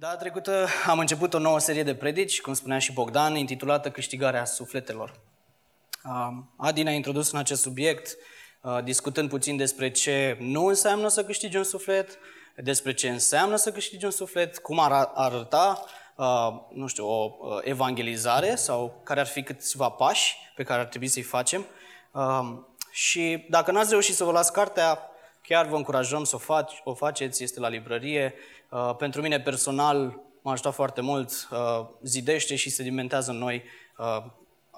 Data trecută am început o nouă serie de predici, cum spunea și Bogdan, intitulată Câștigarea sufletelor. Adi ne-a introdus în acest subiect, discutând puțin despre ce nu înseamnă să câștigi un suflet, despre ce înseamnă să câștigi un suflet, cum ar arăta, nu știu, o evangelizare sau care ar fi câțiva pași pe care ar trebui să-i facem. Și dacă n-ați reușit să vă luați cartea, chiar vă încurajăm să o, faci, o faceți, este la librărie. Uh, pentru mine personal m-a ajutat foarte mult, uh, zidește și sedimentează în noi uh,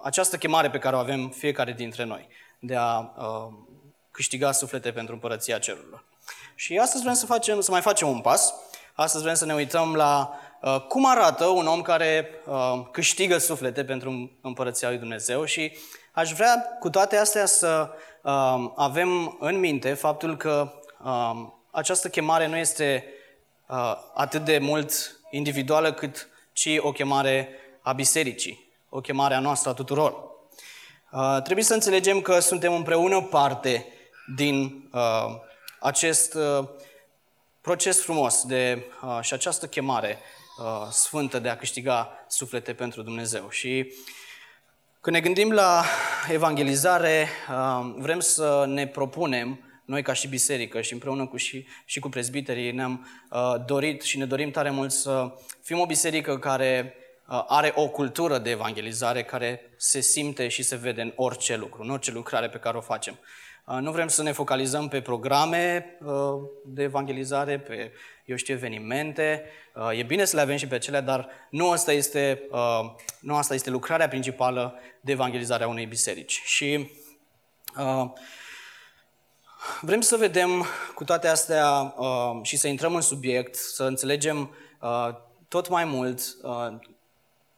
această chemare pe care o avem fiecare dintre noi, de a câștiga suflete pentru împărăția cerurilor. Și astăzi vrem să, facem, să mai facem un pas. Astăzi vrem să ne uităm la uh, cum arată un om care uh, câștigă suflete pentru împărăția lui Dumnezeu și aș vrea cu toate astea să uh, avem în minte faptul că această chemare nu este atât de mult individuală cât ci o chemare a bisericii, o chemare a noastră a tuturor. Trebuie să înțelegem că suntem împreună parte din acest proces frumos de, și această chemare sfântă de a câștiga suflete pentru Dumnezeu. Și când ne gândim la evangelizare, vrem să ne propunem noi ca și biserică și împreună cu și, și cu prezbiterii ne-am uh, dorit și ne dorim tare mult să fim o biserică care uh, are o cultură de evangelizare care se simte și se vede în orice lucru, în orice lucrare pe care o facem. Uh, nu vrem să ne focalizăm pe programe uh, de evangelizare, pe, eu știu, evenimente. Uh, e bine să le avem și pe cele, dar nu asta este, uh, nu asta este lucrarea principală de evangelizare a unei biserici. Și uh, Vrem să vedem cu toate astea uh, și să intrăm în subiect, să înțelegem uh, tot mai mult uh,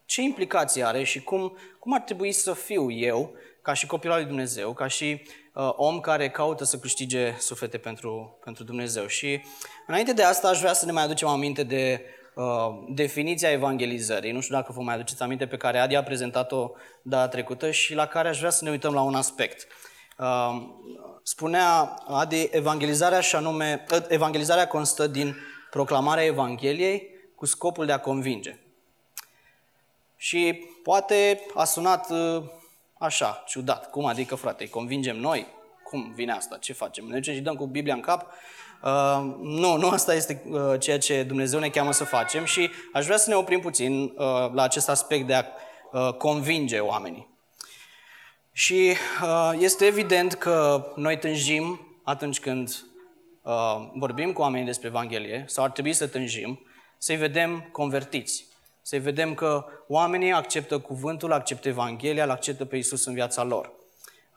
ce implicații are și cum, cum ar trebui să fiu eu, ca și copil al lui Dumnezeu, ca și uh, om care caută să câștige suflete pentru, pentru Dumnezeu. Și înainte de asta aș vrea să ne mai aducem aminte de uh, definiția evangelizării. Nu știu dacă vă mai aduceți aminte pe care Adi a prezentat-o data trecută și la care aș vrea să ne uităm la un aspect. Uh, spunea Adi, evangelizarea și anume, evangelizarea constă din proclamarea Evangheliei cu scopul de a convinge. Și poate a sunat uh, așa, ciudat. Cum adică, frate, îi convingem noi? Cum vine asta? Ce facem? Ne și dăm cu Biblia în cap? Uh, nu, nu asta este uh, ceea ce Dumnezeu ne cheamă să facem și aș vrea să ne oprim puțin uh, la acest aspect de a uh, convinge oamenii. Și uh, este evident că noi tânjim atunci când uh, vorbim cu oamenii despre Evanghelie, sau ar trebui să tânjim, să-i vedem convertiți, să-i vedem că oamenii acceptă cuvântul, acceptă Evanghelia, îl acceptă pe Isus în viața lor.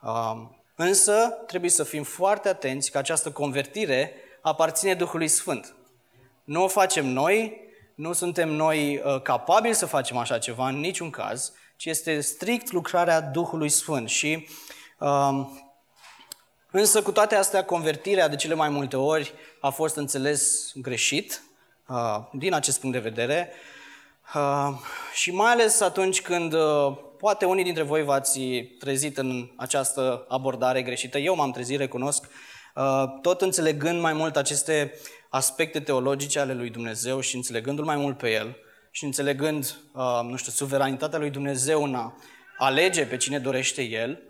Uh, însă trebuie să fim foarte atenți că această convertire aparține Duhului Sfânt. Nu o facem noi, nu suntem noi capabili să facem așa ceva în niciun caz, ci este strict lucrarea Duhului Sfânt. Și, uh, însă, cu toate astea, convertirea de cele mai multe ori a fost înțeles greșit, uh, din acest punct de vedere, uh, și mai ales atunci când uh, poate unii dintre voi v-ați trezit în această abordare greșită. Eu m-am trezit, recunosc, uh, tot înțelegând mai mult aceste aspecte teologice ale lui Dumnezeu și înțelegându-L mai mult pe El, și înțelegând, uh, nu știu, suveranitatea lui Dumnezeu în a alege pe cine dorește El,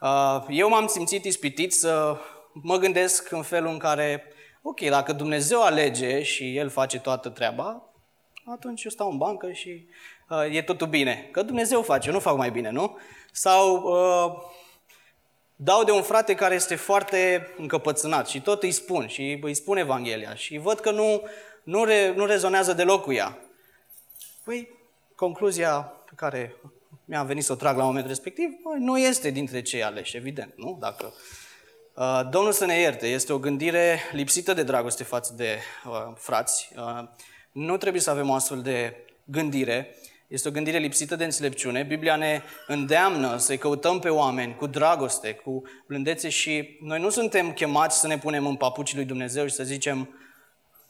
uh, eu m-am simțit ispitit să mă gândesc în felul în care, ok, dacă Dumnezeu alege și El face toată treaba, atunci eu stau în bancă și uh, e totul bine. Că Dumnezeu face, eu nu fac mai bine, nu? Sau uh, dau de un frate care este foarte încăpățânat și tot îi spun și îi spun Evanghelia și văd că nu, nu, re, nu rezonează deloc cu ea. Păi, concluzia pe care mi-a venit să o trag la momentul respectiv, bă, nu este dintre cei aleși, evident, nu? Dacă uh, Domnul să ne ierte, este o gândire lipsită de dragoste față de uh, frați. Uh, nu trebuie să avem o astfel de gândire. Este o gândire lipsită de înțelepciune. Biblia ne îndeamnă să-i căutăm pe oameni cu dragoste, cu blândețe și noi nu suntem chemați să ne punem în papucii lui Dumnezeu și să zicem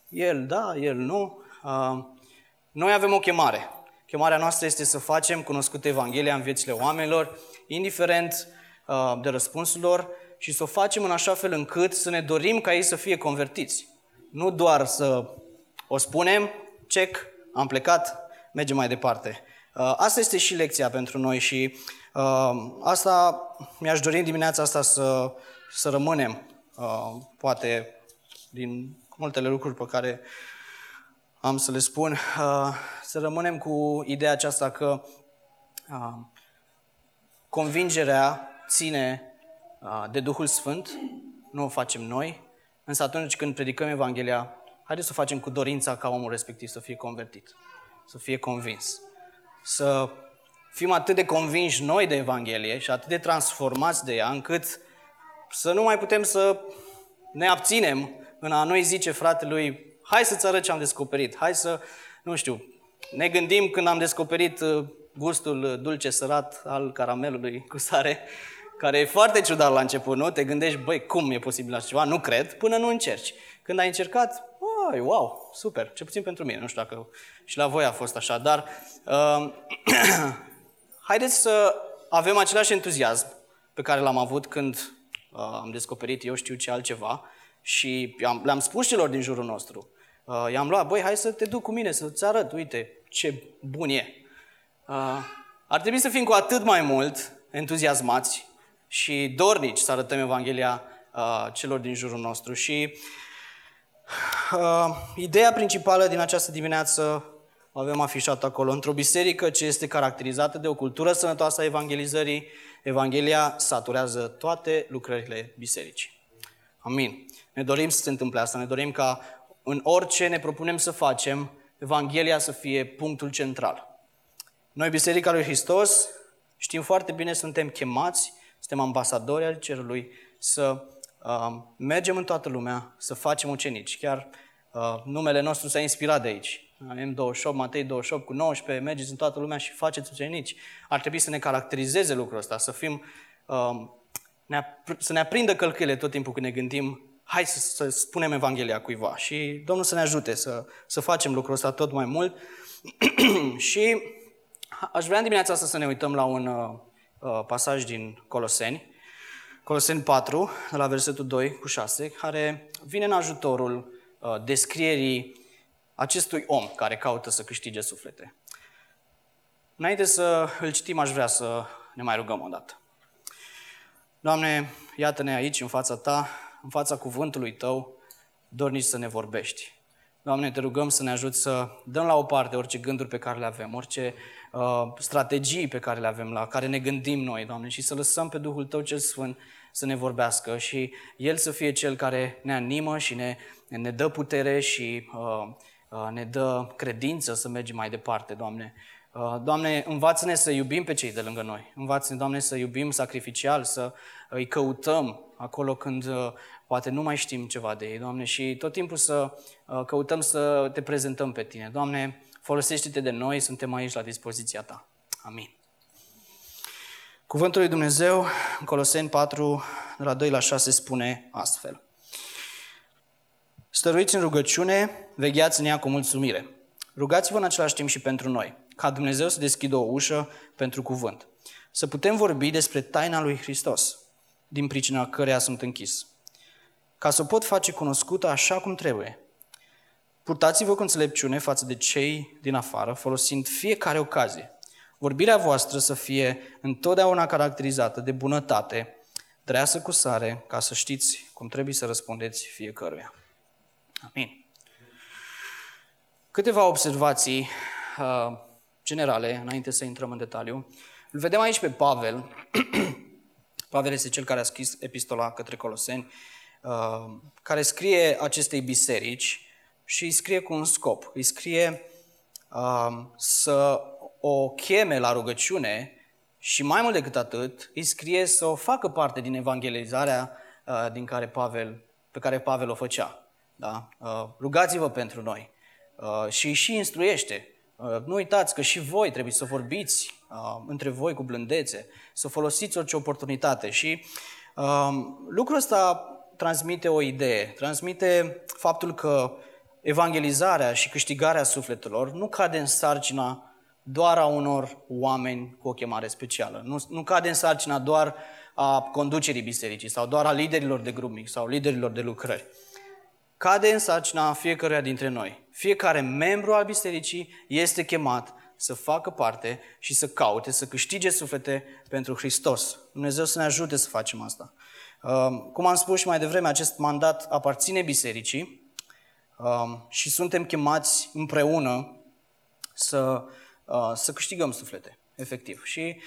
El da, El nu. Uh, noi avem o chemare. Chemarea noastră este să facem cunoscută Evanghelia în viețile oamenilor, indiferent uh, de răspunsul lor, și să o facem în așa fel încât să ne dorim ca ei să fie convertiți. Nu doar să o spunem, check, am plecat, mergem mai departe. Uh, asta este și lecția pentru noi și uh, asta mi-aș dori în dimineața asta să, să rămânem, uh, poate din multele lucruri pe care am să le spun, uh, să rămânem cu ideea aceasta că uh, convingerea ține uh, de Duhul Sfânt, nu o facem noi, însă atunci când predicăm Evanghelia, haideți să o facem cu dorința ca omul respectiv să fie convertit, să fie convins. Să fim atât de convinși noi de Evanghelie și atât de transformați de ea, încât să nu mai putem să ne abținem în a noi zice fratelui, hai să-ți arăt ce am descoperit, hai să, nu știu, ne gândim când am descoperit uh, gustul uh, dulce sărat al caramelului cu sare, care e foarte ciudat la început, nu? Te gândești, băi, cum e posibil așa ceva? Nu cred, până nu încerci. Când ai încercat, băi, wow, super, ce puțin pentru mine, nu știu dacă și la voi a fost așa, dar uh, haideți să avem același entuziasm pe care l-am avut când uh, am descoperit eu știu ce altceva și le-am spus celor din jurul nostru. Uh, i-am luat, băi, hai să te duc cu mine, să-ți arăt, uite ce bun e. Uh, ar trebui să fim cu atât mai mult entuziasmați și dornici să arătăm Evanghelia uh, celor din jurul nostru. Și uh, ideea principală din această dimineață o avem afișat acolo. Într-o biserică ce este caracterizată de o cultură sănătoasă a evanghelizării, Evanghelia saturează toate lucrările bisericii. Amin. Ne dorim să se întâmple asta, ne dorim ca în orice ne propunem să facem, Evanghelia să fie punctul central. Noi, Biserica lui Hristos, știm foarte bine, suntem chemați, suntem ambasadori al cerului, să uh, mergem în toată lumea, să facem ucenici. Chiar uh, numele nostru s-a inspirat de aici. M28, Matei 28 cu 19, mergeți în toată lumea și faceți ucenici. Ar trebui să ne caracterizeze lucrul ăsta, să fim, uh, ne, să ne aprindă călcâile tot timpul când ne gândim hai să, să spunem Evanghelia cuiva și Domnul să ne ajute să, să facem lucrul ăsta tot mai mult. și aș vrea în dimineața asta să ne uităm la un uh, uh, pasaj din Coloseni, Coloseni 4, de la versetul 2 cu 6, care vine în ajutorul uh, descrierii acestui om care caută să câștige suflete. Înainte să îl citim, aș vrea să ne mai rugăm o dată. Doamne, iată-ne aici, în fața Ta, în fața cuvântului Tău, dornici să ne vorbești. Doamne, te rugăm să ne ajuți să dăm la o parte orice gânduri pe care le avem, orice uh, strategii pe care le avem, la care ne gândim noi, Doamne, și să lăsăm pe Duhul Tău cel Sfânt să ne vorbească și El să fie Cel care ne animă și ne, ne dă putere și uh, uh, ne dă credință să mergem mai departe, Doamne. Uh, Doamne, învață-ne să iubim pe cei de lângă noi. Învață-ne, Doamne, să iubim sacrificial, să îi căutăm acolo când uh, poate nu mai știm ceva de ei, Doamne, și tot timpul să uh, căutăm să te prezentăm pe Tine. Doamne, folosește-te de noi, suntem aici la dispoziția Ta. Amin. Cuvântul lui Dumnezeu, în Coloseni 4, de la 2 la 6, spune astfel. Stăruiți în rugăciune, vegheați în ea cu mulțumire. Rugați-vă în același timp și pentru noi, ca Dumnezeu să deschidă o ușă pentru cuvânt. Să putem vorbi despre taina lui Hristos, din pricina căreia sunt închis. Ca să o pot face cunoscută așa cum trebuie. Purtați-vă cu înțelepciune față de cei din afară, folosind fiecare ocazie. Vorbirea voastră să fie întotdeauna caracterizată de bunătate, treasă cu sare, ca să știți cum trebuie să răspundeți fiecăruia. Amin. Câteva observații uh, generale, înainte să intrăm în detaliu. Îl vedem aici pe Pavel. Pavel este cel care a scris epistola către Coloseni, uh, care scrie acestei biserici și îi scrie cu un scop. Îi scrie uh, să o cheme la rugăciune și mai mult decât atât, îi scrie să o facă parte din evangelizarea uh, din care Pavel, pe care Pavel o făcea. Da? Rugați-vă pentru noi și și instruiește Uh, nu uitați că și voi trebuie să vorbiți uh, între voi cu blândețe, să folosiți orice oportunitate. Și uh, lucrul ăsta transmite o idee, transmite faptul că evangelizarea și câștigarea sufletelor nu cade în sarcina doar a unor oameni cu o chemare specială. Nu, nu cade în sarcina doar a conducerii bisericii sau doar a liderilor de grup mic sau liderilor de lucrări. Cade în sarcina fiecăruia dintre noi Fiecare membru al bisericii este chemat să facă parte și să caute, să câștige suflete pentru Hristos. Dumnezeu să ne ajute să facem asta. Um, cum am spus și mai devreme, acest mandat aparține bisericii um, și suntem chemați împreună să, uh, să câștigăm suflete, efectiv. Și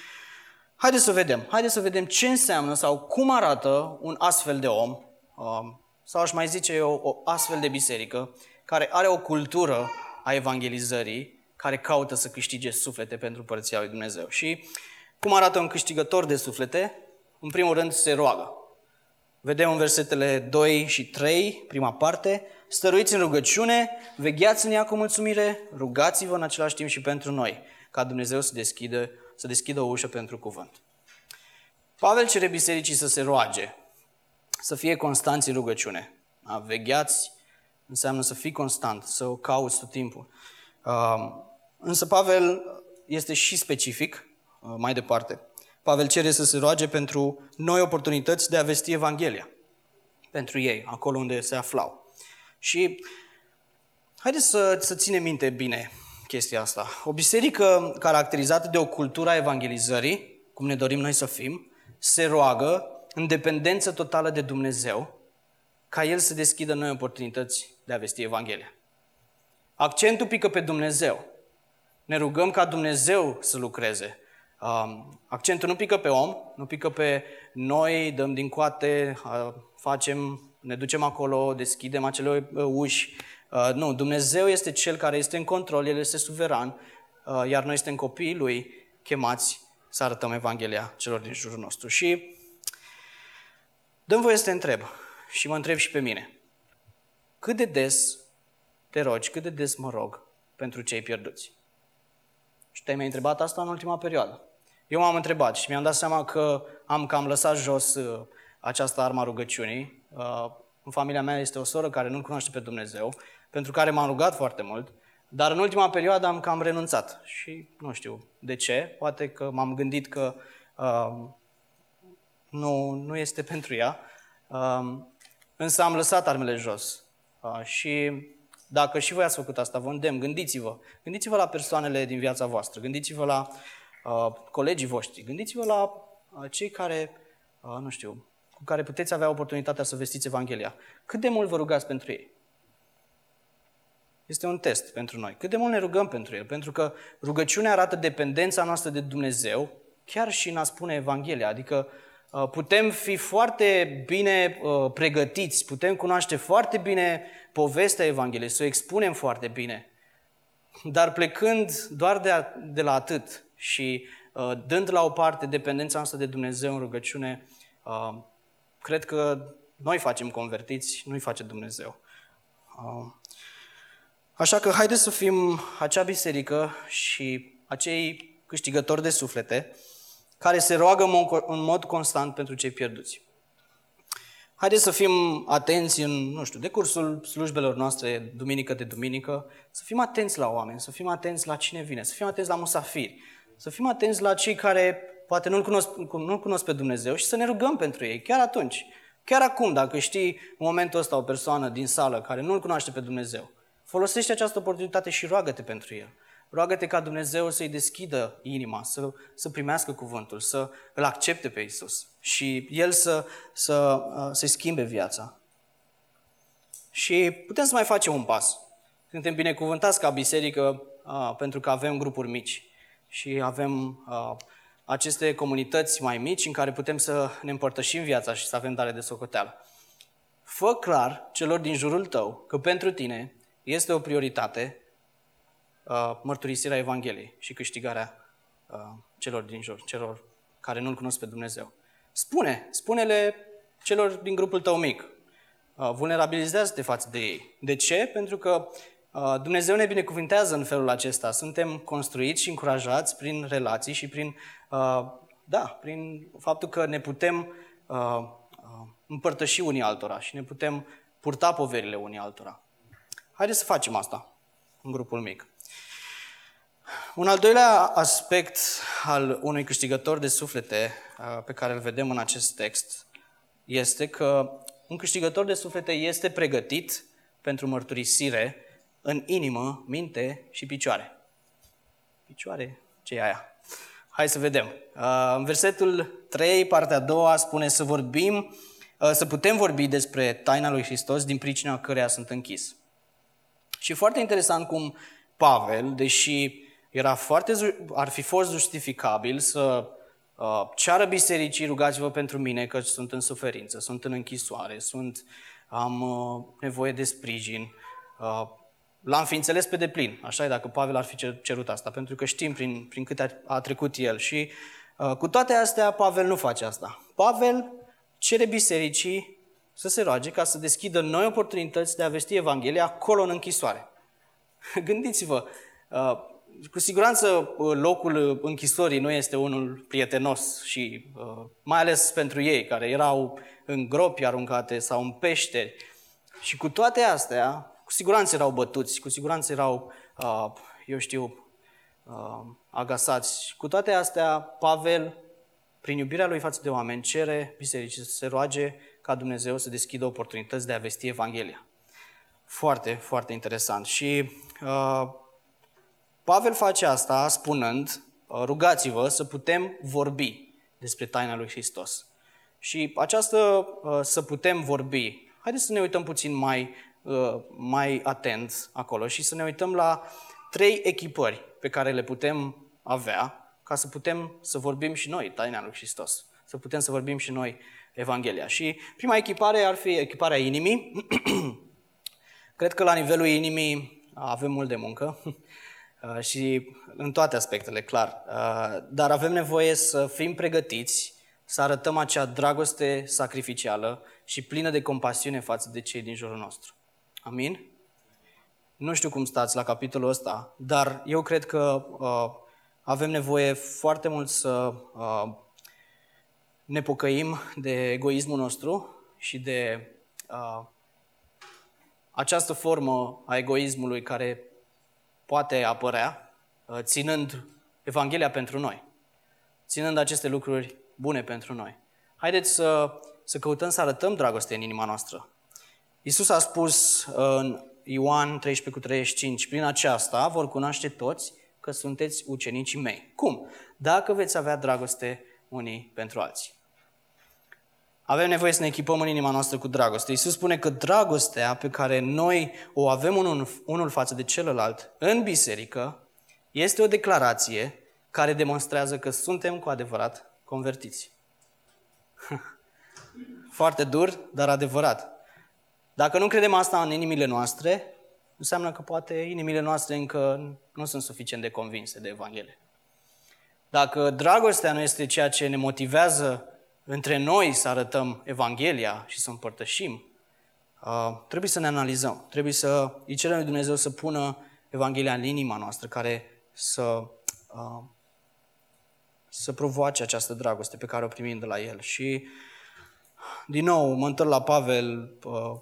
haideți să vedem, haideți să vedem ce înseamnă sau cum arată un astfel de om, um, sau aș mai zice eu, o astfel de biserică, care are o cultură a evangelizării, care caută să câștige suflete pentru Părția lui Dumnezeu. Și cum arată un câștigător de suflete? În primul rând se roagă. Vedem în versetele 2 și 3, prima parte, stăruiți în rugăciune, vegheați în ea cu mulțumire, rugați-vă în același timp și pentru noi, ca Dumnezeu să deschidă, să deschidă o ușă pentru cuvânt. Pavel cere bisericii să se roage, să fie constanți în rugăciune. A, vegheați înseamnă să fii constant, să o cauți tot timpul. Însă Pavel este și specific, mai departe. Pavel cere să se roage pentru noi oportunități de a vesti Evanghelia. Pentru ei, acolo unde se aflau. Și haideți să, să ținem minte bine chestia asta. O biserică caracterizată de o cultură a evangelizării, cum ne dorim noi să fim, se roagă în dependență totală de Dumnezeu, ca El să deschidă noi oportunități de a vesti Evanghelia. Accentul pică pe Dumnezeu. Ne rugăm ca Dumnezeu să lucreze. Um, accentul nu pică pe om, nu pică pe noi, dăm din coate, uh, facem, ne ducem acolo, deschidem acele uh, uși. Uh, nu, Dumnezeu este Cel care este în control, El este suveran, iar noi suntem copiii Lui, chemați să arătăm Evanghelia celor din jurul nostru. Și dăm voie să te întreb, și mă întreb și pe mine, cât de des te rogi, cât de des mă rog pentru cei pierduți? Și te-ai mai întrebat asta în ultima perioadă. Eu m-am întrebat și mi-am dat seama că am cam lăsat jos uh, această arma rugăciunii. Uh, în familia mea este o soră care nu-L cunoaște pe Dumnezeu, pentru care m-am rugat foarte mult, dar în ultima perioadă am cam renunțat și nu știu de ce, poate că m-am gândit că uh, nu, nu este pentru ea, uh, însă am lăsat armele jos uh, și dacă și voi ați făcut asta, vă îndemn, gândiți-vă. Gândiți-vă la persoanele din viața voastră, gândiți-vă la uh, colegii voștri, gândiți-vă la uh, cei care, uh, nu știu, cu care puteți avea oportunitatea să vestiți Evanghelia. Cât de mult vă rugați pentru ei? Este un test pentru noi. Cât de mult ne rugăm pentru el? Pentru că rugăciunea arată dependența noastră de Dumnezeu, chiar și în a spune Evanghelia. Adică uh, putem fi foarte bine uh, pregătiți, putem cunoaște foarte bine povestea Evangheliei, să o expunem foarte bine. Dar plecând doar de, a, de la atât și uh, dând la o parte dependența noastră de Dumnezeu în rugăciune, uh, cred că noi facem convertiți, nu-i face Dumnezeu. Uh, așa că haideți să fim acea biserică și acei câștigători de suflete care se roagă în mod constant pentru cei pierduți. Haideți să fim atenți în, nu știu, decursul slujbelor noastre, duminică de duminică, să fim atenți la oameni, să fim atenți la cine vine, să fim atenți la musafiri, să fim atenți la cei care poate nu-L cunosc, nu cunosc pe Dumnezeu și să ne rugăm pentru ei, chiar atunci. Chiar acum, dacă știi în momentul ăsta o persoană din sală care nu-L cunoaște pe Dumnezeu, folosește această oportunitate și roagă-te pentru el. Roagă-te ca Dumnezeu să-i deschidă inima, să, să primească cuvântul, să îl accepte pe Isus și El să, să, uh, să-i schimbe viața. Și putem să mai facem un pas. Suntem binecuvântați ca biserică a, uh, pentru că avem grupuri mici și avem a, uh, aceste comunități mai mici în care putem să ne împărtășim viața și să avem dare de socoteală. Fă clar celor din jurul tău că pentru tine este o prioritate uh, mărturisirea Evangheliei și câștigarea uh, celor din jur, celor care nu-L cunosc pe Dumnezeu. Spune, spune-le celor din grupul tău mic. Uh, vulnerabilizează-te față de ei. De ce? Pentru că uh, Dumnezeu ne binecuvintează în felul acesta. Suntem construiți și încurajați prin relații și prin, uh, da, prin faptul că ne putem uh, uh, împărtăși unii altora și ne putem purta poverile unii altora. Haideți să facem asta în grupul mic. Un al doilea aspect al unui câștigător de suflete pe care îl vedem în acest text este că un câștigător de suflete este pregătit pentru mărturisire în inimă, minte și picioare. Picioare? ce e aia? Hai să vedem. Uh, în versetul 3, partea a doua, spune să vorbim, uh, să putem vorbi despre taina lui Hristos din pricina căreia sunt închis. Și foarte interesant cum Pavel, deși era foarte, ar fi fost justificabil să uh, ceară bisericii, rugați-vă pentru mine că sunt în suferință, sunt în închisoare, sunt, am uh, nevoie de sprijin. Uh, L-am fi înțeles pe deplin, așa e dacă Pavel ar fi cerut asta, pentru că știm prin, prin câte a, a trecut el. Și uh, cu toate astea, Pavel nu face asta. Pavel cere bisericii să se roage ca să deschidă noi oportunități de a vesti Evanghelia acolo în închisoare. Gândiți-vă, uh, cu siguranță uh, locul închisorii nu este unul prietenos și uh, mai ales pentru ei care erau în gropi aruncate sau în peșteri. Și cu toate astea, cu siguranță erau bătuți, cu siguranță erau, uh, eu știu, uh, agasați. Cu toate astea, Pavel, prin iubirea lui față de oameni, cere bisericii să se roage ca Dumnezeu să deschidă oportunități de a vesti Evanghelia. Foarte, foarte interesant. Și uh, Pavel face asta spunând, uh, rugați-vă să putem vorbi despre taina lui Hristos. Și această uh, să putem vorbi, haideți să ne uităm puțin mai Uh, mai atent acolo și să ne uităm la trei echipări pe care le putem avea ca să putem să vorbim și noi taina lui Hristos, să putem să vorbim și noi Evanghelia. Și prima echipare ar fi echiparea inimii. Cred că la nivelul inimii avem mult de muncă uh, și în toate aspectele, clar. Uh, dar avem nevoie să fim pregătiți, să arătăm acea dragoste sacrificială și plină de compasiune față de cei din jurul nostru. Amin? Nu știu cum stați la capitolul ăsta, dar eu cred că uh, avem nevoie foarte mult să uh, ne pocăim de egoismul nostru și de uh, această formă a egoismului care poate apărea uh, ținând Evanghelia pentru noi, ținând aceste lucruri bune pentru noi. Haideți să, să căutăm să arătăm dragoste în inima noastră. Iisus a spus uh, în Ioan 13 cu 35, prin aceasta vor cunoaște toți că sunteți ucenicii mei. Cum? Dacă veți avea dragoste unii pentru alții. Avem nevoie să ne echipăm în inima noastră cu dragoste. Iisus spune că dragostea pe care noi o avem unul, unul față de celălalt în biserică este o declarație care demonstrează că suntem cu adevărat convertiți. Foarte dur, dar adevărat. Dacă nu credem asta în inimile noastre, înseamnă că poate inimile noastre încă nu sunt suficient de convinse de Evanghelie. Dacă dragostea nu este ceea ce ne motivează între noi să arătăm Evanghelia și să împărtășim, uh, trebuie să ne analizăm. Trebuie să îi cerem lui Dumnezeu să pună Evanghelia în inima noastră, care să, uh, să provoace această dragoste pe care o primim de la El. Și, din nou, mă întorc la Pavel, uh,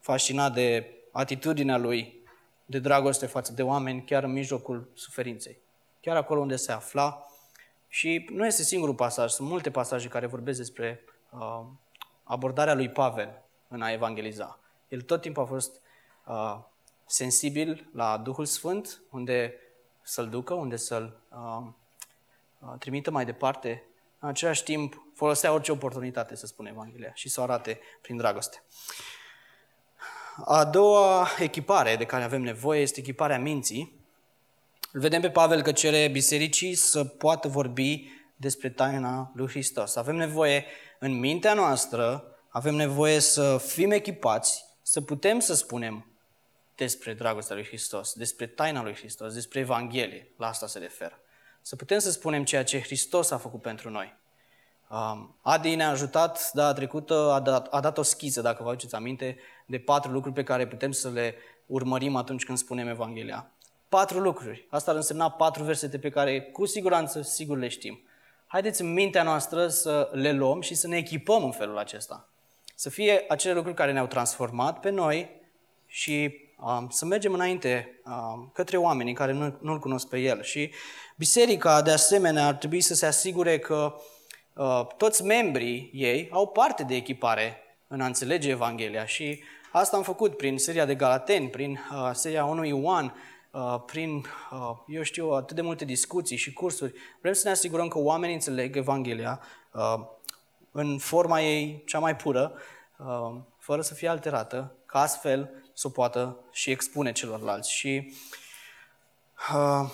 fascinat de atitudinea lui de dragoste față de oameni, chiar în mijlocul suferinței. Chiar acolo unde se afla. Și nu este singurul pasaj, sunt multe pasaje care vorbesc despre uh, abordarea lui Pavel în a evangeliza. El tot timpul a fost uh, sensibil la Duhul Sfânt, unde să-l ducă, unde să-l uh, uh, trimită mai departe. În același timp, folosea orice oportunitate să spună Evanghelia și să o arate prin dragoste. A doua echipare de care avem nevoie este echiparea minții. Îl vedem pe Pavel că cere bisericii să poată vorbi despre taina lui Hristos. Avem nevoie în mintea noastră, avem nevoie să fim echipați, să putem să spunem despre dragostea lui Hristos, despre taina lui Hristos, despre Evanghelie, la asta se referă. Să putem să spunem ceea ce Hristos a făcut pentru noi. Adi ne-a ajutat data trecută, a dat, a dat o schiză, dacă vă aduceți aminte, de patru lucruri pe care putem să le urmărim atunci când spunem Evanghelia. Patru lucruri. Asta ar însemna patru versete pe care cu siguranță sigur le știm. Haideți în mintea noastră să le luăm și să ne echipăm în felul acesta. Să fie acele lucruri care ne-au transformat pe noi și um, să mergem înainte um, către oamenii care nu, nu-L cunosc pe El. Și biserica, de asemenea, ar trebui să se asigure că uh, toți membrii ei au parte de echipare în a înțelege Evanghelia și asta am făcut prin seria de Galateni, prin uh, seria 1 Ioan, uh, prin, uh, eu știu, atât de multe discuții și cursuri. Vrem să ne asigurăm că oamenii înțeleg Evanghelia uh, în forma ei cea mai pură, uh, fără să fie alterată, ca astfel să o poată și expune celorlalți. Și uh,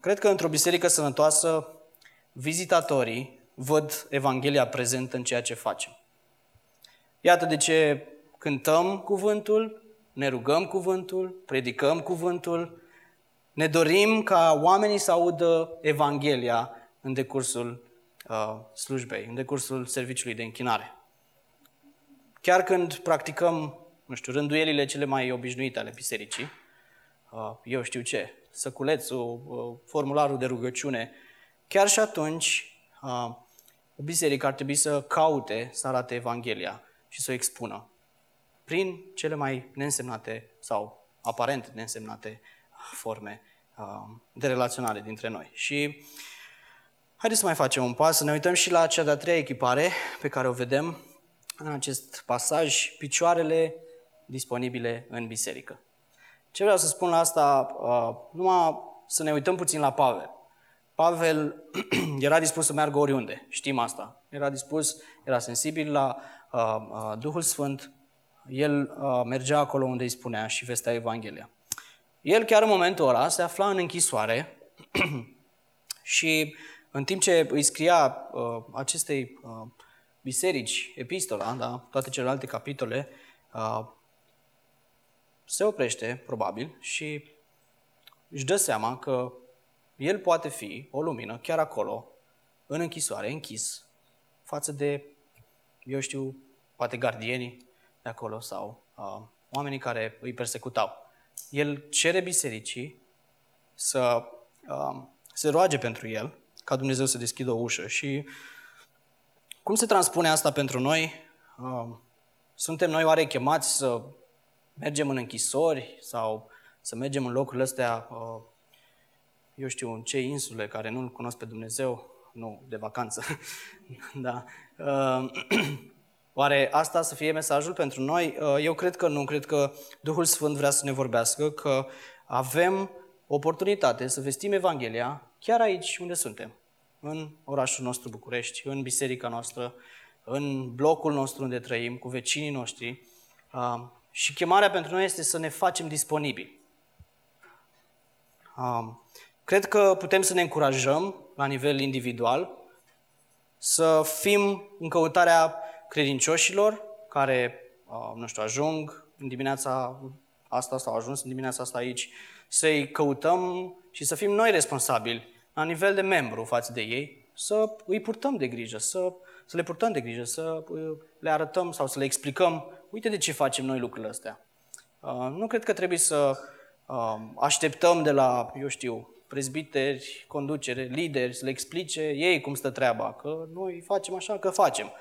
cred că într-o biserică sănătoasă, vizitatorii văd Evanghelia prezentă în ceea ce facem. Iată de ce cântăm cuvântul, ne rugăm cuvântul, predicăm cuvântul, ne dorim ca oamenii să audă Evanghelia în decursul uh, slujbei, în decursul serviciului de închinare. Chiar când practicăm, nu știu, rânduielile cele mai obișnuite ale bisericii, uh, eu știu ce, săculețul, uh, formularul de rugăciune, chiar și atunci uh, o biserică ar trebui să caute să arate Evanghelia și să o expună prin cele mai neînsemnate sau aparent neînsemnate forme de relaționare dintre noi. Și haideți să mai facem un pas, să ne uităm și la cea de-a treia echipare pe care o vedem în acest pasaj, picioarele disponibile în biserică. Ce vreau să spun la asta, numai să ne uităm puțin la Pavel. Pavel era dispus să meargă oriunde, știm asta. Era dispus, era sensibil la uh, uh, Duhul Sfânt, el uh, mergea acolo unde îi spunea și vestea Evanghelia. El chiar în momentul ăla se afla în închisoare și în timp ce îi scria uh, acestei uh, biserici, epistola, da, toate celelalte capitole, uh, se oprește, probabil, și își dă seama că el poate fi o lumină chiar acolo, în închisoare, închis, față de, eu știu, poate gardienii de acolo sau uh, oamenii care îi persecutau. El cere bisericii să uh, se roage pentru el, ca Dumnezeu să deschidă o ușă. Și cum se transpune asta pentru noi? Uh, suntem noi oare chemați să mergem în închisori sau să mergem în locurile astea, uh, eu știu, în ce insule care nu-L cunosc pe Dumnezeu, nu de vacanță, da. Uh, Oare asta să fie mesajul pentru noi? Uh, eu cred că nu, cred că Duhul Sfânt vrea să ne vorbească, că avem oportunitate să vestim Evanghelia chiar aici unde suntem, în orașul nostru București, în biserica noastră, în blocul nostru unde trăim, cu vecinii noștri. Uh, și chemarea pentru noi este să ne facem disponibili. Uh, cred că putem să ne încurajăm la nivel individual, să fim în căutarea credincioșilor care, uh, nu știu, ajung în dimineața asta sau au ajuns în dimineața asta aici, să-i căutăm și să fim noi responsabili la nivel de membru față de ei, să îi purtăm de grijă, să, să le purtăm de grijă, să uh, le arătăm sau să le explicăm, uite de ce facem noi lucrurile astea. Uh, nu cred că trebuie să așteptăm de la, eu știu, prezbiteri, conducere, lideri, să le explice ei cum stă treaba, că noi facem așa, că facem.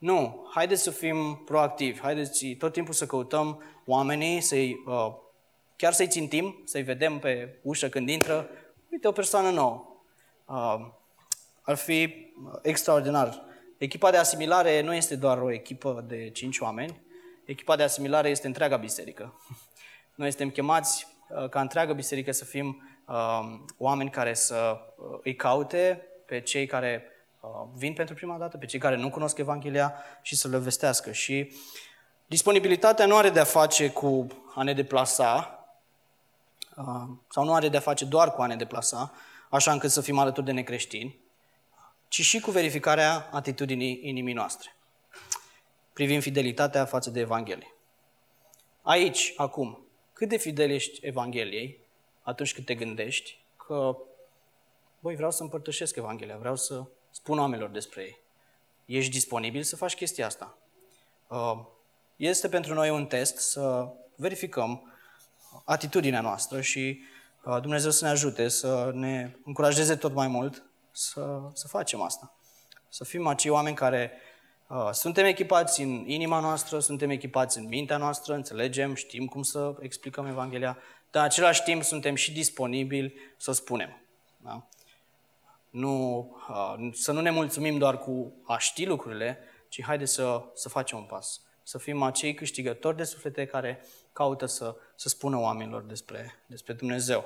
Nu, haideți să fim proactivi, haideți tot timpul să căutăm oamenii, să-i, uh, chiar să-i țintim, să-i vedem pe ușă când intră, uite o persoană nouă. Uh, ar fi extraordinar. Echipa de asimilare nu este doar o echipă de cinci oameni, echipa de asimilare este întreaga biserică. Noi suntem chemați uh, ca întreaga biserică să fim uh, oameni care să uh, îi caute pe cei care Uh, vin pentru prima dată, pe cei care nu cunosc Evanghelia și să le vestească. Și disponibilitatea nu are de-a face cu a ne deplasa, uh, sau nu are de-a face doar cu a ne deplasa, așa încât să fim alături de necreștini, ci și cu verificarea atitudinii inimii noastre, privind fidelitatea față de Evanghelie. Aici, acum, cât de fidel ești Evangheliei atunci când te gândești că, băi, vreau să împărtășesc Evanghelia, vreau să spun oamenilor despre ei. Ești disponibil să faci chestia asta. Uh, este pentru noi un test să verificăm atitudinea noastră și uh, Dumnezeu să ne ajute, să ne încurajeze tot mai mult să, să facem asta. Să fim acei oameni care uh, suntem echipați în inima noastră, suntem echipați în mintea noastră, înțelegem, știm cum să explicăm Evanghelia, dar în același timp suntem și disponibili să spunem. Da? Nu, să nu ne mulțumim doar cu a ști lucrurile, ci haide să, să facem un pas. să fim acei câștigători de suflete care caută să, să spună oamenilor despre, despre Dumnezeu.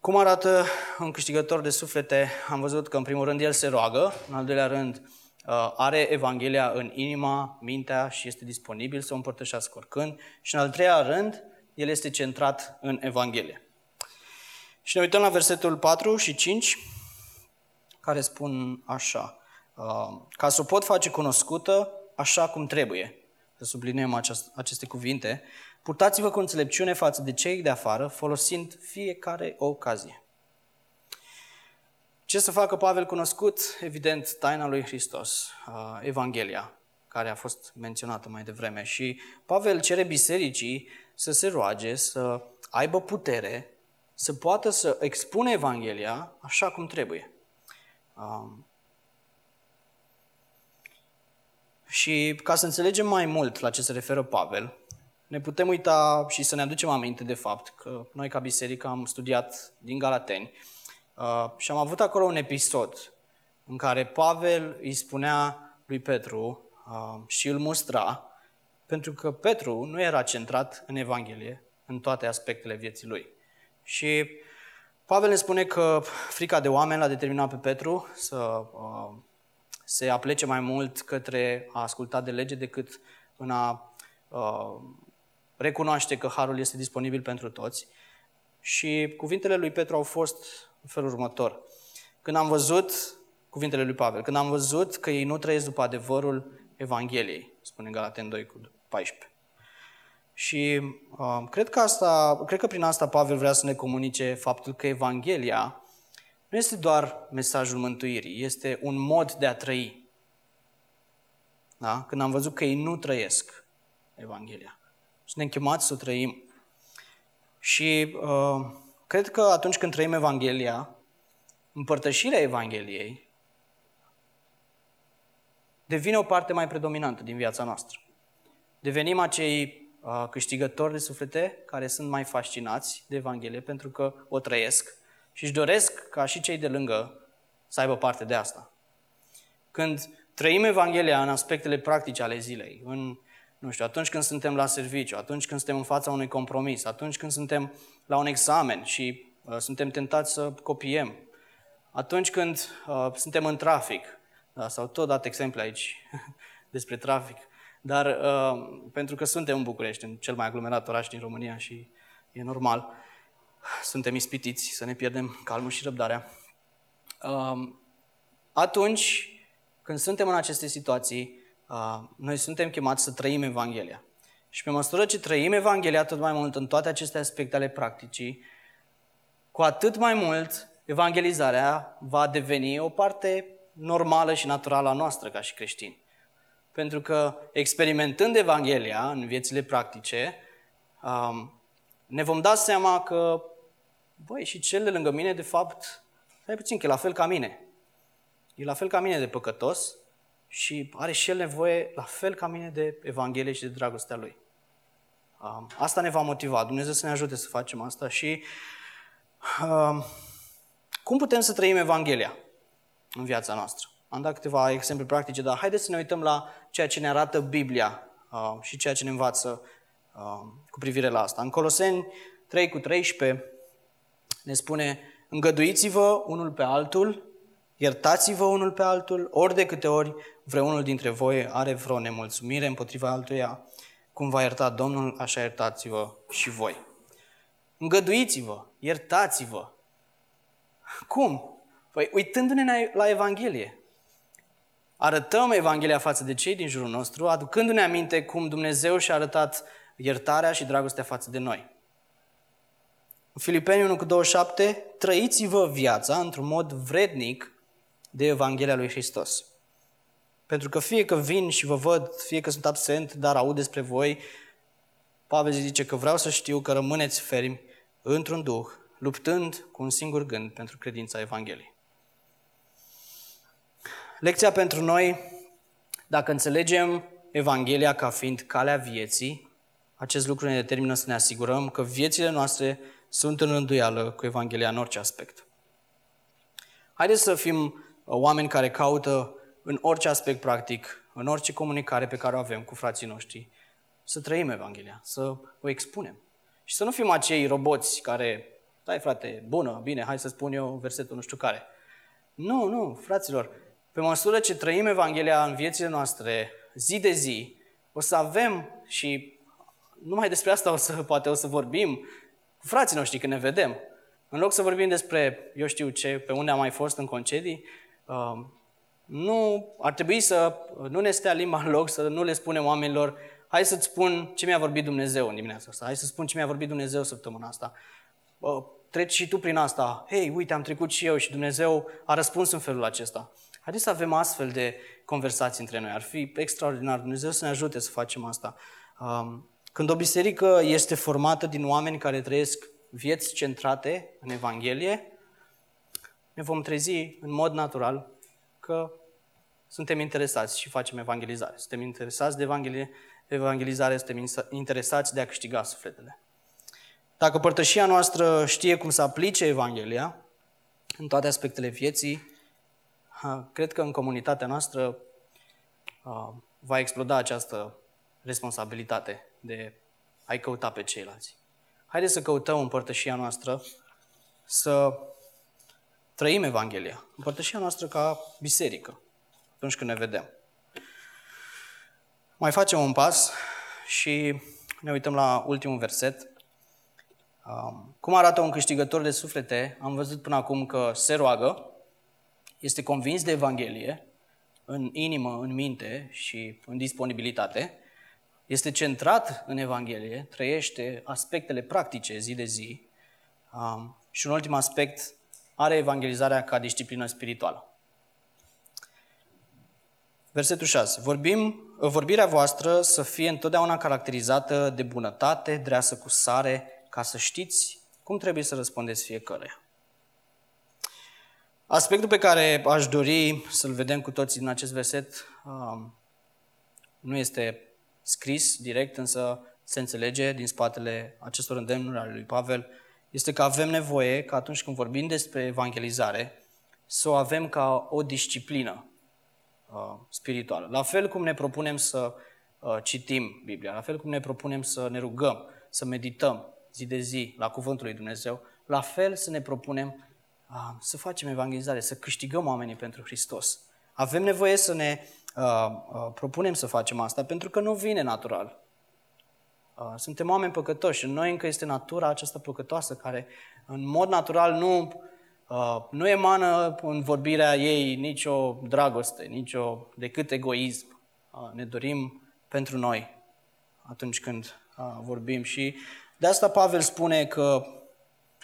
Cum arată un câștigător de suflete? Am văzut că în primul rând el se roagă, în al doilea rând uh, are Evanghelia în inima, mintea și este disponibil să o împărtășească oricând și în al treilea rând el este centrat în Evanghelie. Și ne uităm la versetul 4 și 5 care spun așa, uh, ca să o pot face cunoscută așa cum trebuie, să subliniem aceste cuvinte, purtați-vă cu înțelepciune față de cei de afară, folosind fiecare ocazie. Ce să facă Pavel cunoscut? Evident, taina lui Hristos, uh, Evanghelia, care a fost menționată mai devreme. Și Pavel cere bisericii să se roage, să aibă putere, să poată să expune Evanghelia așa cum trebuie. Um, și ca să înțelegem mai mult la ce se referă Pavel, ne putem uita și să ne aducem aminte de fapt că noi ca biserică am studiat din Galateni uh, și am avut acolo un episod în care Pavel îi spunea lui Petru uh, și îl mustra pentru că Petru nu era centrat în Evanghelie, în toate aspectele vieții lui. Și Pavel ne spune că frica de oameni l-a determinat pe Petru să uh, se aplece mai mult către a asculta de lege decât în a uh, recunoaște că harul este disponibil pentru toți. Și cuvintele lui Petru au fost în felul următor. Când am văzut, cuvintele lui Pavel, când am văzut că ei nu trăiesc după adevărul Evangheliei, spune Galaten 2 cu 14. Și uh, cred, că asta, cred că prin asta Pavel vrea să ne comunice faptul că Evanghelia nu este doar mesajul mântuirii, este un mod de a trăi. Da? Când am văzut că ei nu trăiesc Evanghelia. Suntem chemați să o trăim. Și uh, cred că atunci când trăim Evanghelia, împărtășirea Evangheliei devine o parte mai predominantă din viața noastră. Devenim acei uh, câștigători de suflete care sunt mai fascinați de Evanghelie pentru că o trăiesc și își doresc ca și cei de lângă să aibă parte de asta. Când trăim Evanghelia în aspectele practice ale zilei, în, nu știu, atunci când suntem la serviciu, atunci când suntem în fața unui compromis, atunci când suntem la un examen și uh, suntem tentați să copiem, atunci când uh, suntem în trafic, da, sau tot dat exemple aici despre trafic, dar uh, pentru că suntem în București, în cel mai aglomerat oraș din România și e normal, suntem ispitiți să ne pierdem calmul și răbdarea. Uh, atunci, când suntem în aceste situații, uh, noi suntem chemați să trăim Evanghelia. Și pe măsură ce trăim Evanghelia tot mai mult în toate aceste aspecte ale practicii, cu atât mai mult evangelizarea va deveni o parte normală și naturală a noastră ca și creștini. Pentru că experimentând Evanghelia în viețile practice, um, ne vom da seama că, băi, și cel de lângă mine, de fapt, stai puțin, că e la fel ca mine. E la fel ca mine de păcătos și are și el nevoie, la fel ca mine, de Evanghelie și de dragostea lui. Um, asta ne va motiva. Dumnezeu să ne ajute să facem asta și um, cum putem să trăim Evanghelia în viața noastră? Am dat câteva exemple practice, dar haideți să ne uităm la ceea ce ne arată Biblia uh, și ceea ce ne învață uh, cu privire la asta. În Coloseni 3 cu 13 ne spune Îngăduiți-vă unul pe altul, iertați-vă unul pe altul, ori de câte ori vreunul dintre voi are vreo nemulțumire împotriva altuia, cum va ierta Domnul, așa iertați-vă și voi. Îngăduiți-vă, iertați-vă. Cum? Păi uitându-ne la Evanghelie arătăm Evanghelia față de cei din jurul nostru, aducându-ne aminte cum Dumnezeu și-a arătat iertarea și dragostea față de noi. În Filipeni 1 cu 27, trăiți-vă viața într-un mod vrednic de Evanghelia lui Hristos. Pentru că fie că vin și vă văd, fie că sunt absent, dar aud despre voi, Pavel zice că vreau să știu că rămâneți fermi într-un duh, luptând cu un singur gând pentru credința Evangheliei. Lecția pentru noi, dacă înțelegem Evanghelia ca fiind calea vieții, acest lucru ne determină să ne asigurăm că viețile noastre sunt în înduială cu Evanghelia în orice aspect. Haideți să fim uh, oameni care caută în orice aspect practic în orice comunicare pe care o avem cu frații noștri, să trăim Evanghelia, să o expunem. Și să nu fim acei roboți care, dai frate, bună, bine, hai să spun eu versetul nu știu care. Nu, nu, fraților, pe măsură ce trăim Evanghelia în viețile noastre, zi de zi, o să avem și numai despre asta o să, poate o să vorbim cu frații noștri când ne vedem. În loc să vorbim despre, eu știu ce, pe unde am mai fost în concedii, uh, nu ar trebui să nu ne stea limba în loc, să nu le spunem oamenilor, hai să-ți spun ce mi-a vorbit Dumnezeu în dimineața asta, hai să spun ce mi-a vorbit Dumnezeu săptămâna asta. Treci și tu prin asta, hei, uite, am trecut și eu și Dumnezeu a răspuns în felul acesta. Haideți să avem astfel de conversații între noi. Ar fi extraordinar. Dumnezeu să ne ajute să facem asta. Um, când o biserică este formată din oameni care trăiesc vieți centrate în Evanghelie, ne vom trezi în mod natural că suntem interesați și facem evangelizare. Suntem interesați de evanghelie, evangelizare, suntem interesați de a câștiga sufletele. Dacă părtășia noastră știe cum să aplice Evanghelia în toate aspectele vieții, cred că în comunitatea noastră va exploda această responsabilitate de a-i căuta pe ceilalți. Haideți să căutăm împărtășia noastră, să trăim Evanghelia, împărtășia noastră ca biserică, atunci când ne vedem. Mai facem un pas și ne uităm la ultimul verset. Cum arată un câștigător de suflete? Am văzut până acum că se roagă, este convins de Evanghelie, în inimă, în minte și în disponibilitate, este centrat în Evanghelie, trăiește aspectele practice zi de zi um, și un ultim aspect, are evangelizarea ca disciplină spirituală. Versetul 6. Vorbim, vorbirea voastră să fie întotdeauna caracterizată de bunătate, dreasă cu sare, ca să știți cum trebuie să răspundeți fiecare. Aspectul pe care aș dori să-l vedem cu toții în acest verset um, nu este scris direct, însă se înțelege din spatele acestor îndemnuri ale lui Pavel, este că avem nevoie că atunci când vorbim despre evangelizare, să o avem ca o disciplină uh, spirituală. La fel cum ne propunem să uh, citim Biblia, la fel cum ne propunem să ne rugăm, să medităm zi de zi la Cuvântul lui Dumnezeu, la fel să ne propunem uh, să facem evangelizare, să câștigăm oamenii pentru Hristos. Avem nevoie să ne uh, uh, propunem să facem asta pentru că nu vine natural. Uh, suntem oameni păcătoși. În noi încă este natura aceasta păcătoasă care în mod natural nu, uh, nu emană în vorbirea ei nicio dragoste, nicio decât egoism. Uh, ne dorim pentru noi atunci când uh, vorbim și de asta Pavel spune că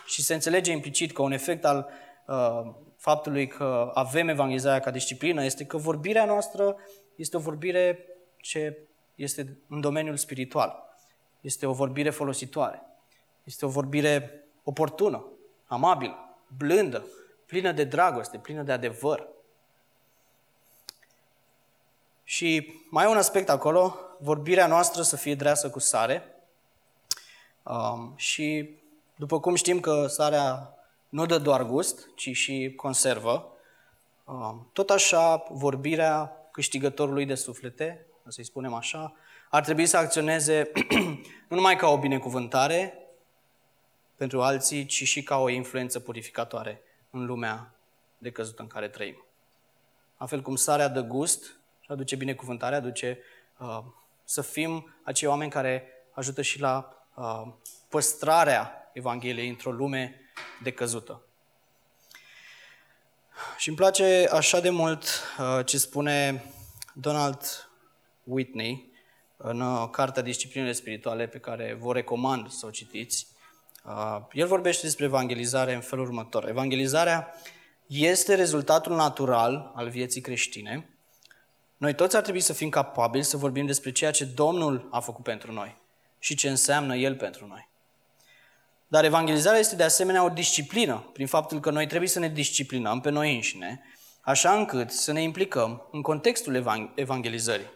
și se înțelege implicit că un efect al uh, faptului că avem evangelizarea ca disciplină este că vorbirea noastră este o vorbire ce este în domeniul spiritual. Este o vorbire folositoare. Este o vorbire oportună, amabilă, blândă, plină de dragoste, plină de adevăr. Și mai e un aspect acolo, vorbirea noastră să fie dreasă cu sare. Um, și după cum știm că sarea nu dă doar gust, ci și conservă. Um, tot așa, vorbirea câștigătorului de suflete, să-i spunem așa, ar trebui să acționeze nu numai ca o binecuvântare pentru alții, ci și ca o influență purificatoare în lumea decăzută în care trăim. La fel cum sarea dă gust și aduce binecuvântare, aduce uh, să fim acei oameni care ajută și la uh, păstrarea Evangheliei într-o lume decăzută. Și îmi place așa de mult uh, ce spune Donald Whitney în uh, Cartea Disciplinele Spirituale pe care vă recomand să o citiți. Uh, el vorbește despre evangelizare în felul următor. Evangelizarea este rezultatul natural al vieții creștine. Noi toți ar trebui să fim capabili să vorbim despre ceea ce Domnul a făcut pentru noi și ce înseamnă El pentru noi. Dar evangelizarea este de asemenea o disciplină, prin faptul că noi trebuie să ne disciplinăm pe noi înșine, așa încât să ne implicăm în contextul evangelizării.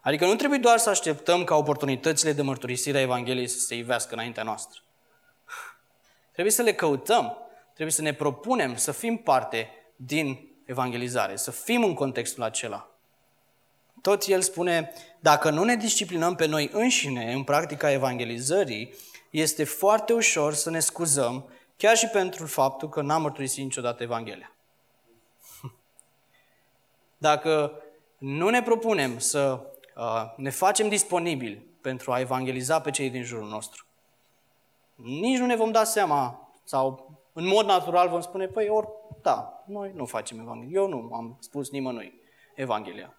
Adică nu trebuie doar să așteptăm ca oportunitățile de mărturisire a Evangheliei să se ivească înaintea noastră. Trebuie să le căutăm, trebuie să ne propunem să fim parte din evangelizare, să fim în contextul acela. tot el spune, dacă nu ne disciplinăm pe noi înșine în practica evangelizării, este foarte ușor să ne scuzăm, chiar și pentru faptul că n-am mărturisit niciodată Evanghelia. Dacă nu ne propunem să uh, ne facem disponibili pentru a evangeliza pe cei din jurul nostru, nici nu ne vom da seama sau în mod natural vom spune, păi, ori, da, noi nu facem Evanghelia. Eu nu am spus nimănui Evanghelia.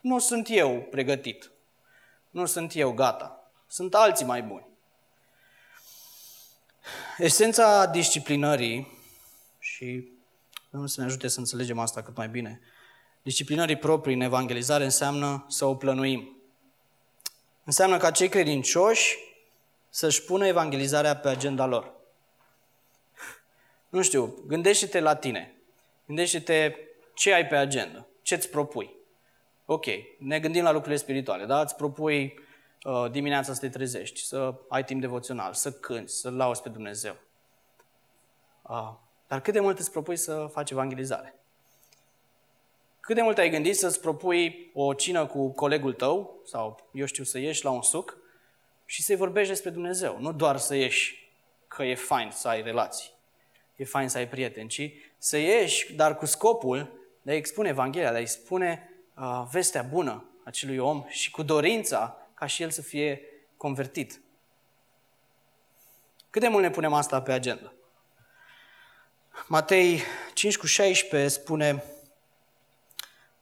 Nu sunt eu pregătit. Nu sunt eu gata. Sunt alții mai buni. Esența disciplinării, și Domnul să ne ajute să înțelegem asta cât mai bine, disciplinării proprii în evangelizare înseamnă să o plănuim. Înseamnă ca cei credincioși să-și pună evangelizarea pe agenda lor. Nu știu, gândește-te la tine. Gândește-te ce ai pe agenda, ce îți propui. Ok, ne gândim la lucrurile spirituale, da? Îți propui uh, dimineața să te trezești, să ai timp devoțional, să cânti, să lauzi pe Dumnezeu. Uh, dar cât de mult îți propui să faci evangelizare? Cât de mult ai gândit să-ți propui o cină cu colegul tău, sau eu știu, să ieși la un suc și să-i vorbești despre Dumnezeu, nu doar să ieși că e fain să ai relații, e fain să ai prieteni, ci să ieși, dar cu scopul de a expune Evanghelia, de a-i spune uh, vestea bună acelui om și cu dorința ca și el să fie convertit. Cât de mult ne punem asta pe agenda? Matei 5 cu 16 spune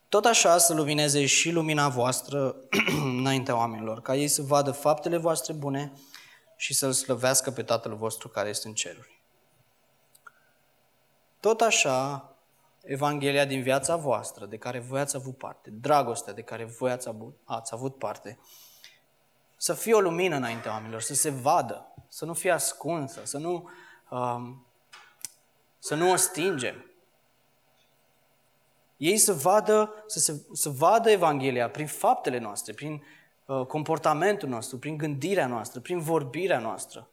tot așa să lumineze și lumina voastră înaintea oamenilor, ca ei să vadă faptele voastre bune și să-L slăvească pe Tatăl vostru care este în ceruri. Tot așa, Evanghelia din viața voastră, de care voi ați avut parte, dragostea de care voi ați avut, ați avut parte, să fie o lumină înaintea oamenilor, să se vadă, să nu fie ascunsă, să nu, um, să nu o stingem. Ei să vadă, să, se, să vadă Evanghelia prin faptele noastre, prin uh, comportamentul nostru, prin gândirea noastră, prin vorbirea noastră.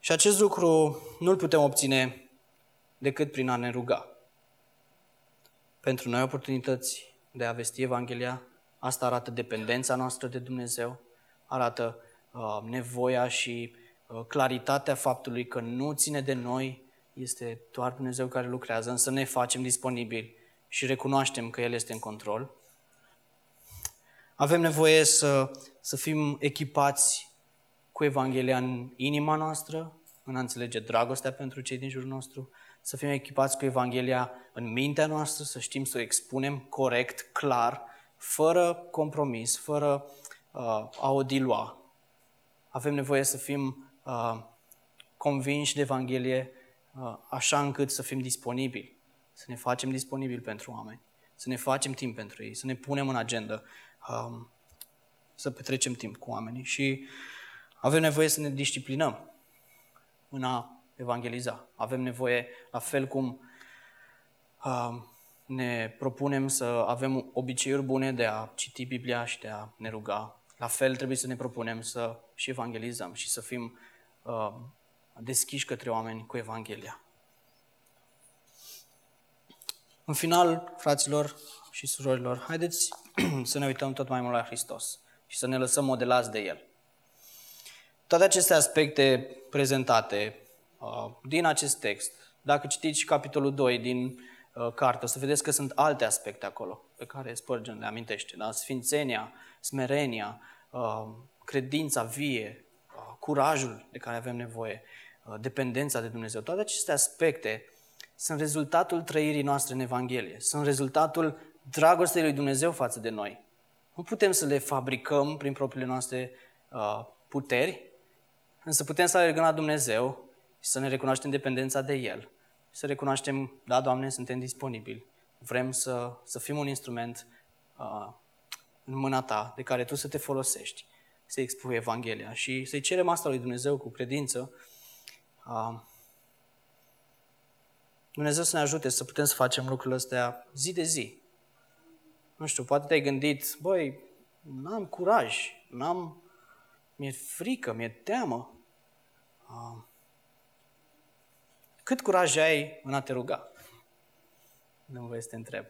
Și acest lucru nu-l putem obține decât prin a ne ruga. Pentru noi oportunități de a vesti Evanghelia, asta arată dependența noastră de Dumnezeu, arată uh, nevoia și uh, claritatea faptului că nu ține de noi, este doar Dumnezeu care lucrează, însă ne facem disponibili și recunoaștem că El este în control. Avem nevoie să, să fim echipați cu Evanghelia în inima noastră, în a înțelege dragostea pentru cei din jurul nostru, să fim echipați cu Evanghelia în mintea noastră, să știm să o expunem corect, clar, fără compromis, fără uh, a o dilua. Avem nevoie să fim uh, convinși de Evanghelie uh, așa încât să fim disponibili, să ne facem disponibili pentru oameni, să ne facem timp pentru ei, să ne punem în agenda, um, să petrecem timp cu oamenii. Și avem nevoie să ne disciplinăm în a evangeliza. Avem nevoie, la fel cum uh, ne propunem să avem obiceiuri bune de a citi Biblia și de a ne ruga, la fel trebuie să ne propunem să și evangelizăm și să fim uh, deschiși către oameni cu Evanghelia. În final, fraților și surorilor, haideți să ne uităm tot mai mult la Hristos și să ne lăsăm modelați de El. Toate aceste aspecte prezentate uh, din acest text, dacă citiți capitolul 2 din uh, carte, o să vedeți că sunt alte aspecte acolo pe care Spurgeon le amintește. Da? Sfințenia, smerenia, uh, credința vie, curajul de care avem nevoie, dependența de Dumnezeu. Toate aceste aspecte sunt rezultatul trăirii noastre în Evanghelie, sunt rezultatul dragostei lui Dumnezeu față de noi. Nu putem să le fabricăm prin propriile noastre puteri, Însă putem să alergăm la Dumnezeu și să ne recunoaștem dependența de El. Și să recunoaștem, da, Doamne, suntem disponibili. Vrem să, să fim un instrument uh, în mâna Ta de care Tu să te folosești, să expui Evanghelia și să-i cerem asta lui Dumnezeu cu credință. Uh, Dumnezeu să ne ajute să putem să facem lucrurile astea zi de zi. Nu știu, poate te-ai gândit, băi, n-am curaj, n-am mi-e frică, mi-e teamă. Cât curaj ai în a te ruga? dăm voie să te întreb.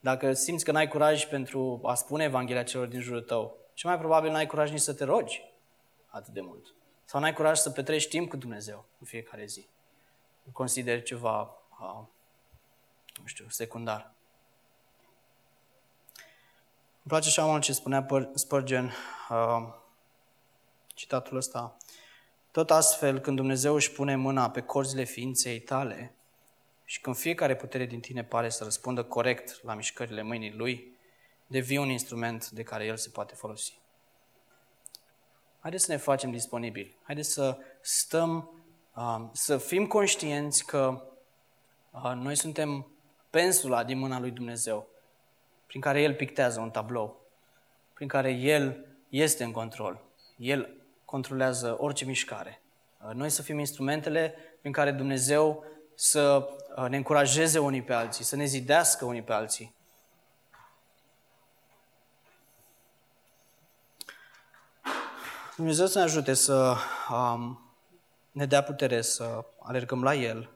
Dacă simți că n-ai curaj pentru a spune Evanghelia celor din jurul tău, și mai probabil n-ai curaj nici să te rogi atât de mult. Sau n-ai curaj să petreci timp cu Dumnezeu în fiecare zi. Îl consideri ceva, uh, nu știu, secundar. Îmi place așa mult ce spunea Spurgeon, uh, citatul ăsta. Tot astfel, când Dumnezeu își pune mâna pe corzile ființei tale și când fiecare putere din tine pare să răspundă corect la mișcările mâinii Lui, devii un instrument de care El se poate folosi. Haideți să ne facem disponibili. Haideți să stăm, uh, să fim conștienți că uh, noi suntem pensula din mâna lui Dumnezeu, prin care El pictează un tablou, prin care El este în control. El controlează orice mișcare. Uh, noi să fim instrumentele prin care Dumnezeu să ne încurajeze unii pe alții, să ne zidească unii pe alții. Dumnezeu să ne ajute să um, ne dea putere să alergăm la El,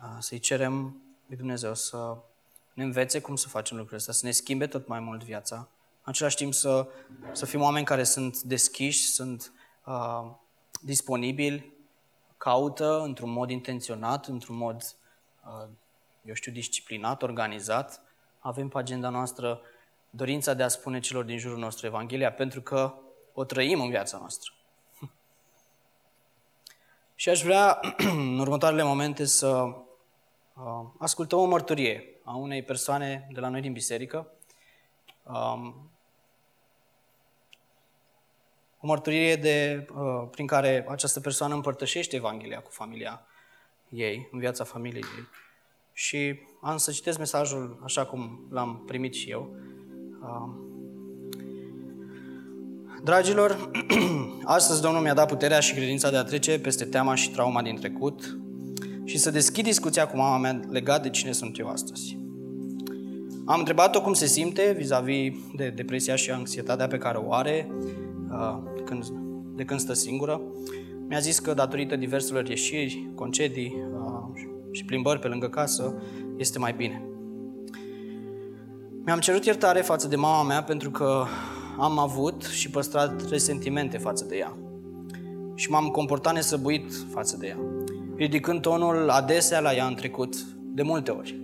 uh, să-i cerem lui Dumnezeu să ne învețe cum să facem lucrurile astea, să ne schimbe tot mai mult viața. În același timp să, să fim oameni care sunt deschiși, sunt uh, disponibili, caută într-un mod intenționat, într-un mod, uh, eu știu, disciplinat, organizat. Avem pe agenda noastră dorința de a spune celor din jurul nostru Evanghelia, pentru că o trăim în viața noastră. Și aș vrea în următoarele momente să uh, ascultăm o mărturie a unei persoane de la noi din biserică. Um, o mărturie de, uh, prin care această persoană împărtășește Evanghelia cu familia ei, în viața familiei ei. Și am să citesc mesajul așa cum l-am primit și eu. Uh, Dragilor, astăzi Domnul mi-a dat puterea și credința de a trece peste teama și trauma din trecut și să deschid discuția cu mama mea legat de cine sunt eu astăzi. Am întrebat-o cum se simte vis-a-vis de depresia și anxietatea pe care o are uh, când, de când stă singură. Mi-a zis că datorită diverselor ieșiri, concedii uh, și plimbări pe lângă casă, este mai bine. Mi-am cerut iertare față de mama mea pentru că am avut și păstrat resentimente față de ea. Și m-am comportat nesăbuit față de ea, ridicând tonul adesea la ea în trecut, de multe ori.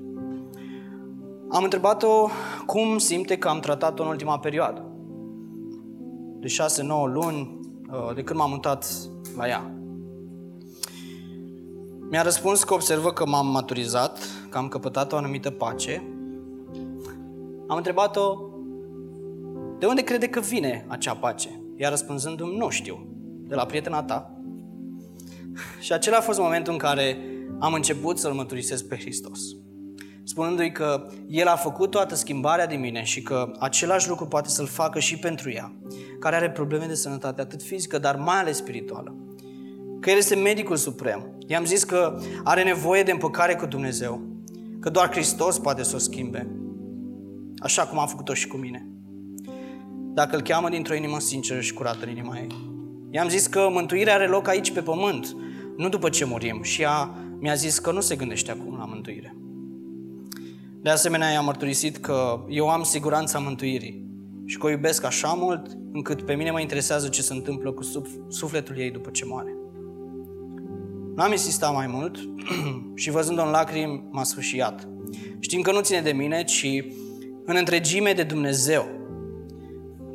Am întrebat-o cum simte că am tratat-o în ultima perioadă, de 6-9 luni, uh, de când m-am mutat la ea. Mi-a răspuns că observă că m-am maturizat, că am căpătat o anumită pace. Am întrebat-o de unde crede că vine acea pace? Iar răspunzându-mi, nu știu, de la prietena ta. Și acela a fost momentul în care am început să-L mărturisesc pe Hristos. Spunându-i că El a făcut toată schimbarea din mine și că același lucru poate să-L facă și pentru ea, care are probleme de sănătate atât fizică, dar mai ales spirituală. Că El este medicul suprem. I-am zis că are nevoie de împăcare cu Dumnezeu, că doar Hristos poate să o schimbe, așa cum a făcut-o și cu mine dacă îl cheamă dintr-o inimă sinceră și curată în inima ei. I-am zis că mântuirea are loc aici pe pământ, nu după ce murim. Și ea mi-a zis că nu se gândește acum la mântuire. De asemenea, i-am mărturisit că eu am siguranța mântuirii și că o iubesc așa mult încât pe mine mă interesează ce se întâmplă cu sufletul ei după ce moare. N-am insistat mai mult și văzând-o în lacrimi m-a sfâșiat. Știm că nu ține de mine, ci în întregime de Dumnezeu.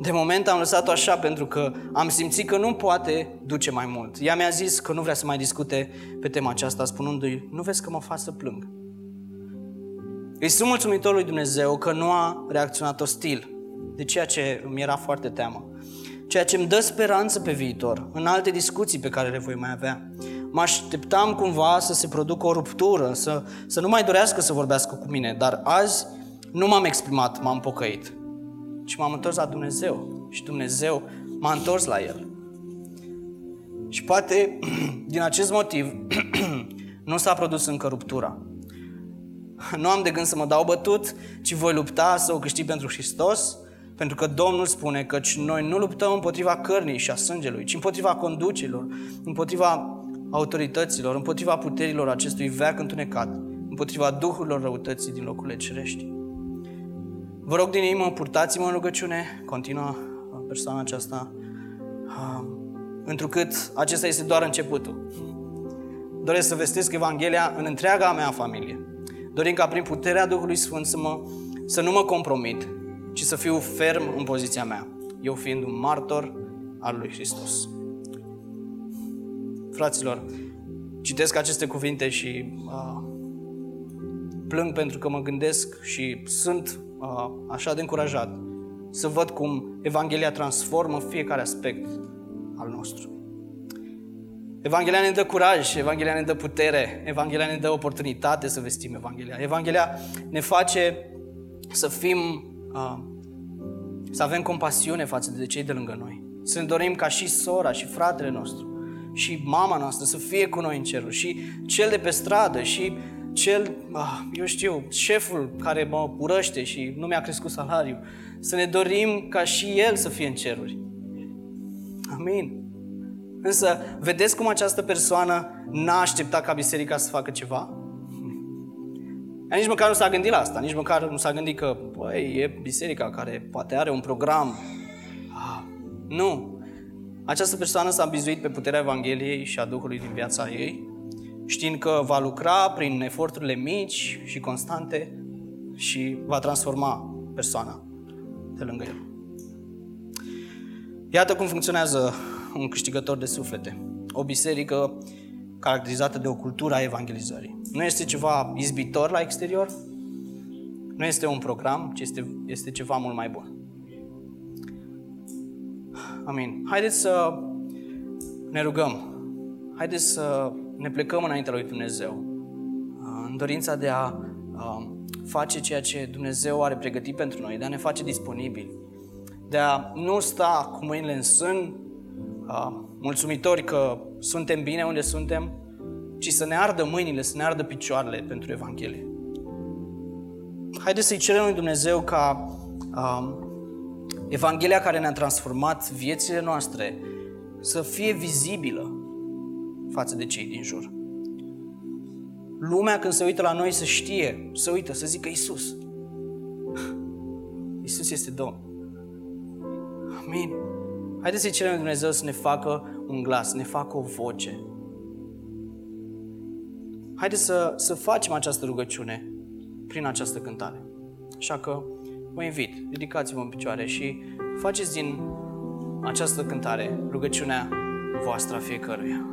De moment am lăsat-o așa pentru că am simțit că nu poate duce mai mult. Ea mi-a zis că nu vrea să mai discute pe tema aceasta, spunându-i, nu vezi că mă fac să plâng. Îi sunt mulțumitor lui Dumnezeu că nu a reacționat ostil, de ceea ce îmi era foarte teamă. Ceea ce îmi dă speranță pe viitor, în alte discuții pe care le voi mai avea. Mă așteptam cumva să se producă o ruptură, să, să nu mai dorească să vorbească cu mine, dar azi nu m-am exprimat, m-am pocăit ci m-am întors la Dumnezeu. Și Dumnezeu m-a întors la El. Și poate, din acest motiv, nu s-a produs încă ruptura. Nu am de gând să mă dau bătut, ci voi lupta să o câștig pentru Hristos, pentru că Domnul spune că noi nu luptăm împotriva cărnii și a sângelui, ci împotriva conducilor, împotriva autorităților, împotriva puterilor acestui veac întunecat, împotriva duhurilor răutății din locurile cerești. Vă rog din inimă, purtați-mă în rugăciune, continuă persoana aceasta, întrucât acesta este doar începutul. Doresc să vestesc Evanghelia în întreaga mea familie. Dorim ca prin puterea Duhului Sfânt să, mă, să nu mă compromit, ci să fiu ferm în poziția mea, eu fiind un martor al lui Hristos. Fraților, citesc aceste cuvinte și uh, plâng pentru că mă gândesc și sunt uh, așa de încurajat să văd cum Evanghelia transformă fiecare aspect al nostru. Evanghelia ne dă curaj, Evanghelia ne dă putere, Evanghelia ne dă oportunitate să vestim Evanghelia. Evanghelia ne face să fim, uh, să avem compasiune față de cei de lângă noi. Să ne dorim ca și sora și fratele nostru și mama noastră să fie cu noi în ceruri și cel de pe stradă și cel, uh, eu știu, șeful care mă urăște și nu mi-a crescut salariul. Să ne dorim ca și el să fie în ceruri. Amin. Însă, vedeți cum această persoană n-a așteptat ca biserica să facă ceva? Ea nici măcar nu s-a gândit la asta, nici măcar nu s-a gândit că, băi, e biserica care poate are un program. Ah, nu. Această persoană s-a bizuit pe puterea Evangheliei și a Duhului din viața ei, știind că va lucra prin eforturile mici și constante și va transforma persoana de lângă el. Iată cum funcționează un câștigător de suflete. O biserică caracterizată de o cultură a evangelizării. Nu este ceva izbitor la exterior, nu este un program, ci este, este ceva mult mai bun. Amin. Haideți să ne rugăm. Haideți să ne plecăm înaintea lui Dumnezeu în dorința de a face ceea ce Dumnezeu are pregătit pentru noi, de a ne face disponibili, de a nu sta cu mâinile în sân mulțumitori că suntem bine unde suntem, ci să ne ardă mâinile, să ne ardă picioarele pentru Evanghelie. Haideți să-i cerem lui Dumnezeu ca um, Evanghelia care ne-a transformat viețile noastre să fie vizibilă față de cei din jur. Lumea când se uită la noi să știe, să uită, să zică Isus. Isus este Domn. Amin. Haideți să-i cerem Dumnezeu să ne facă un glas, să ne facă o voce. Haideți să, să facem această rugăciune prin această cântare. Așa că vă invit, ridicați-vă în picioare și faceți din această cântare rugăciunea voastră a fiecăruia.